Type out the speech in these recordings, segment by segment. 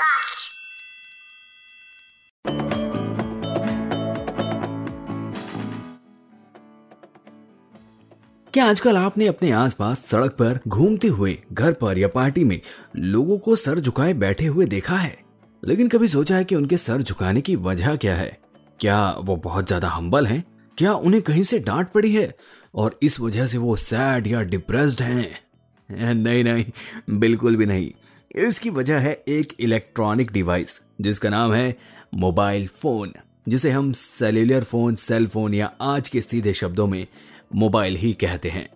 Podcast. क्या आजकल आपने अपने आसपास सड़क पर घूमते हुए, घर पर या पार्टी में लोगों को सर झुकाए बैठे हुए देखा है? लेकिन कभी सोचा है कि उनके सर झुकाने की वजह क्या है? क्या वो बहुत ज़्यादा हम्बल हैं? क्या उन्हें कहीं से डांट पड़ी है? और इस वजह से वो सैड या डिप्रेस्ड हैं? नहीं नहीं, बिल्कुल भी नहीं। इसकी वजह है एक इलेक्ट्रॉनिक डिवाइस जिसका नाम है मोबाइल फ़ोन जिसे हम सेल्यूलर फ़ोन सेल फ़ोन या आज के सीधे शब्दों में मोबाइल ही कहते हैं।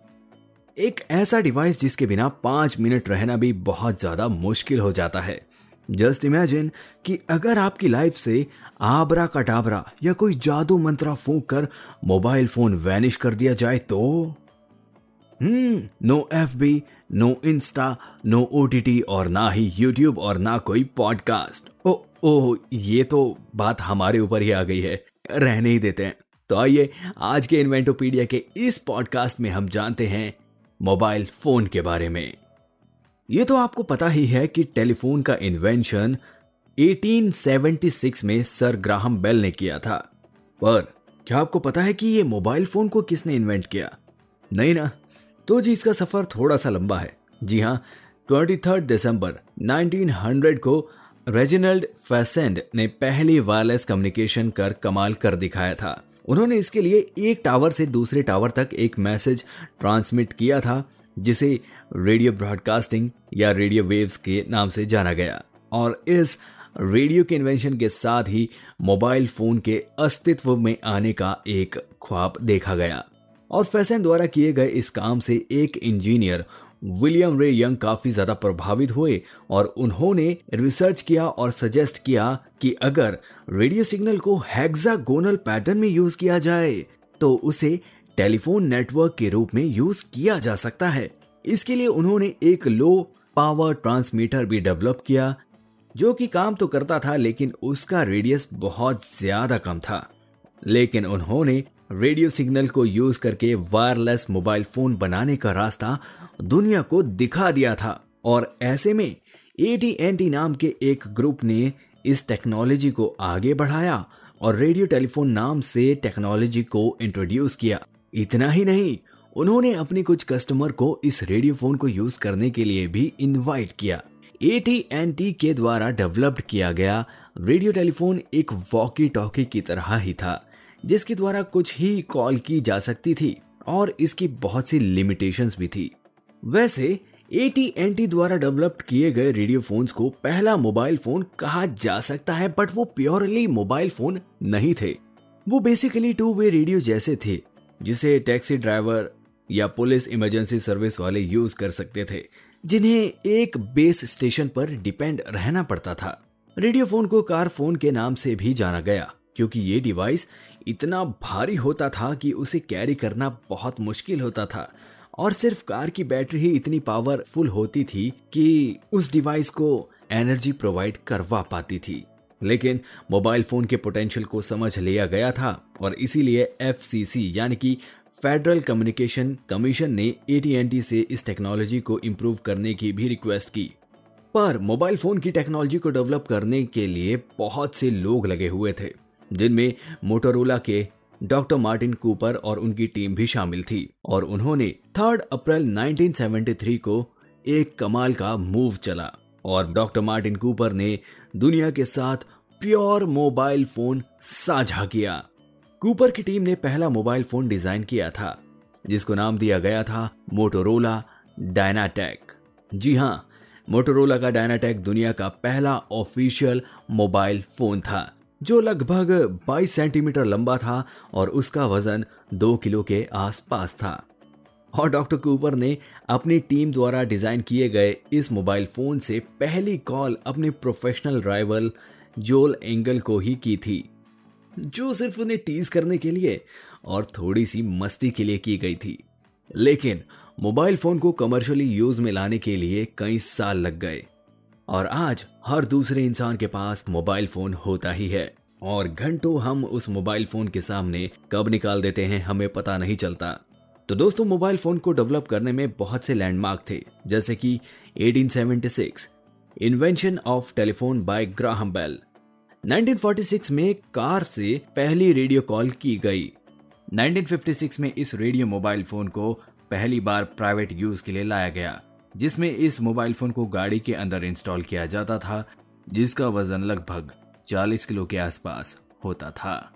एक ऐसा डिवाइस जिसके बिना पाँच मिनट रहना भी बहुत ज़्यादा मुश्किल हो जाता है। जस्ट इमेजिन कि अगर आपकी लाइफ से आबरा कटाबरा या कोई जादू मंत्रा फूंक कर मोबाइल फ़ोन वैनिश कर दिया जाए तो no F B no Insta no O T T और ना ही यूट्यूब और ना कोई पॉडकास्ट ओ ओ ये तो बात हमारे ऊपर ही आ गई है। रहने ही देते हैं। तो आइए, आज के इन्वेंटोपीडिया के इस पॉडकास्ट में हम जानते हैं मोबाइल फ़ोन के बारे में। ये तो आपको पता ही है कि टेलीफोन का इन्वेंशन 1876 में सर ग्राहम बेल ने किया था। पर, क्या आपको पता है कि ये मोबाइल फ़ोन को किसने इन्वेंट किया? नहीं ना? तो जी इसका सफ़र थोड़ा सा लंबा है। जी हाँ ट्वेंटी थर्ड दिसंबर 1900 को रेजिनल्ड फैसेंड ने पहली वायरलेस कम्युनिकेशन कर कमाल कर दिखाया था। उन्होंने इसके लिए एक टावर से दूसरे टावर तक एक मैसेज ट्रांसमिट किया था, जिसे रेडियो ब्रॉडकास्टिंग या रेडियो वेव्स के नाम से जाना गया। और इस रेडियो के इन्वेंशन के साथ ही मोबाइल फ़ोन के अस्तित्व में आने का एक ख्वाब देखा गया। और फैसन द्वारा किए गए इस काम से एक इंजीनियर, विलियम रे यंग, काफ़ी ज़्यादा प्रभावित हुए और उन्होंने रिसर्च किया और सजेस्ट किया कि अगर रेडियो सिग्नल को हेक्सागोनल पैटर्न में यूज़ किया जाए तो उसे टेलीफोन नेटवर्क के रूप में यूज़ किया जा सकता है। इसके लिए उन्होंने एक लो पावर ट्रांसमीटर भी डेवलप किया, जो कि काम तो करता था, लेकिन उसका रेडियस बहुत ज़्यादा कम था। लेकिन उन्होंने रेडियो सिग्नल को यूज़ करके वायरलेस मोबाइल फ़ोन बनाने का रास्ता दुनिया को दिखा दिया था। और ऐसे में एटी नाम के एक ग्रुप ने इस टेक्नोलॉजी को आगे बढ़ाया और रेडियो टेलीफोन नाम से टेक्नोलॉजी को इंट्रोड्यूस किया। इतना ही नहीं, उन्होंने अपने कुछ कस्टमर को इस रेडियो फ़ोन को यूज़ करने के लिए भी इनवाइट किया। एटी के द्वारा डेवलप्ड किया गया रेडियो टेलीफोन एक वॉकी टॉकी की तरह ही था। जिसके द्वारा कुछ ही कॉल की जा सकती थी और इसकी बहुत सी लिमिटेशंस भी थी। वैसे एटी द्वारा डेवलप्ड किए गए रेडियो फोन्स को पहला मोबाइल फ़ोन कहा जा सकता है बट वो प्योरली मोबाइल फ़ोन नहीं थे। वो बेसिकली टू वे रेडियो जैसे थे, जिसे टैक्सी ड्राइवर या पुलिस इमरजेंसी सर्विस वाले यूज़ कर सकते थे, जिन्हें एक बेस स्टेशन पर डिपेंड रहना पड़ता था। रेडियो फ़ोन को कार फ़ोन के नाम से भी जाना गया, क्योंकि ये डिवाइस इतना भारी होता था कि उसे कैरी करना बहुत मुश्किल होता था। और सिर्फ़ कार की बैटरी ही इतनी पावरफुल होती थी कि उस डिवाइस को एनर्जी प्रोवाइड करवा पाती थी। लेकिन मोबाइल फ़ोन के पोटेंशियल को समझ लिया गया था और इसीलिए एफसीसी यानी कि फेडरल कम्युनिकेशन कमीशन ने एटीएनटी से इस टेक्नोलॉजी को इम्प्रूव करने की भी रिक्वेस्ट की। पर मोबाइल फ़ोन की टेक्नोलॉजी को डेवलप करने के लिए बहुत से लोग लगे हुए थे। जिनमें मोटोरोला के डॉक्टर मार्टिन कूपर और उनकी टीम भी शामिल थी और उन्होंने 3 अप्रैल 1973 को एक कमाल का मूव चला और डॉक्टर मार्टिन कूपर ने दुनिया के साथ प्योर मोबाइल फ़ोन साझा किया। कूपर की टीम ने पहला मोबाइल फ़ोन डिज़ाइन किया था, जिसको नाम दिया गया था मोटोरोला डायनाटेक जी हाँ मोटोरोला का डायनाटेक दुनिया का पहला ऑफिशियल मोबाइल फ़ोन था। जो लगभग 22 सेंटीमीटर लंबा था और उसका वज़न दो किलो के आसपास था। और डॉक्टर कूपर ने अपनी टीम द्वारा डिज़ाइन किए गए इस मोबाइल फ़ोन से पहली कॉल अपने प्रोफेशनल राइवल जोल एंगल को ही की थी, जो सिर्फ़ उन्हें टीज करने के लिए और थोड़ी सी मस्ती के लिए की गई थी। लेकिन मोबाइल फ़ोन को कमर्शियली यूज़ में लाने के लिए कई साल लग गए। और आज हर दूसरे इंसान के पास मोबाइल फ़ोन होता ही है। और घंटों हम उस मोबाइल फ़ोन के सामने कब निकाल देते हैं, हमें पता नहीं चलता। तो दोस्तों, मोबाइल फ़ोन को डेवलप करने में बहुत से लैंडमार्क थे, जैसे कि 1876 invention of telephone by Graham Bell. 1946 में कार से पहली रेडियो कॉल की गई। 1956 में इस रेडियो मोबाइल फ़ोन को पहली बार प्राइवेट यूज़ के लिए लाया गया। जिसमें इस मोबाइल फ़ोन को गाड़ी के अंदर इंस्टॉल किया जाता था, जिसका वज़न लगभग 40 किलो के आसपास होता था।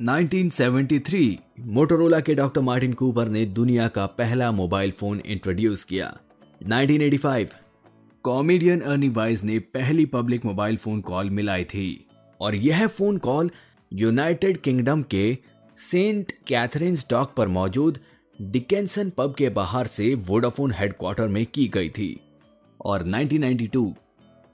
1973 मोटोरोला के डॉक्टर मार्टिन कूपर ने दुनिया का पहला मोबाइल फ़ोन इंट्रोड्यूस किया। 1985 कॉमेडियन अर्नी वाइज ने पहली पब्लिक मोबाइल फ़ोन कॉल मिलाई थी। और यह फ़ोन कॉल यूनाइटेड किंगडम के सेंट कैथरीन डॉक पर मौजूद डिकेंसन पब के बाहर से वोडाफोन हेडक्वार्टर में की गई थी। और 1992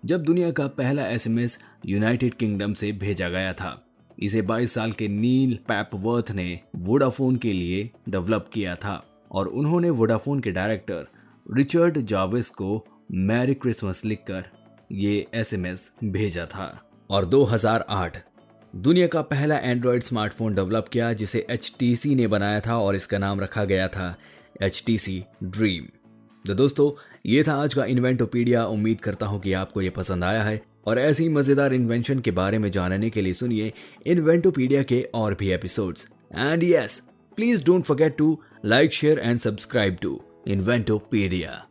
जब दुनिया का पहला एसएमएस यूनाइटेड किंगडम से भेजा गया था, इसे 22 साल के नील पैपवर्थ ने वोडाफोन के लिए डेवलप किया था। और उन्होंने वोडाफोन के डायरेक्टर रिचर्ड जाविस को मैरी क्रिसमस लिखकर ये एसएमएस भेजा था। और 2008 दुनिया का पहला एंड्रॉयड स्मार्टफ़ोन डेवलप किया, जिसे HTC ने बनाया था और इसका नाम रखा गया था एच ड्रीम तो दोस्तों, ये था आज का इन्वेंटोपीडिया उम्मीद करता हूँ कि आपको ये पसंद आया है। और ऐसे ही मज़ेदार इन्वेंशन के बारे में जानने के लिए सुनिए इन्वेंटोपीडिया के और भी episodes and yes please don't forget to like share and subscribe to Inventopedia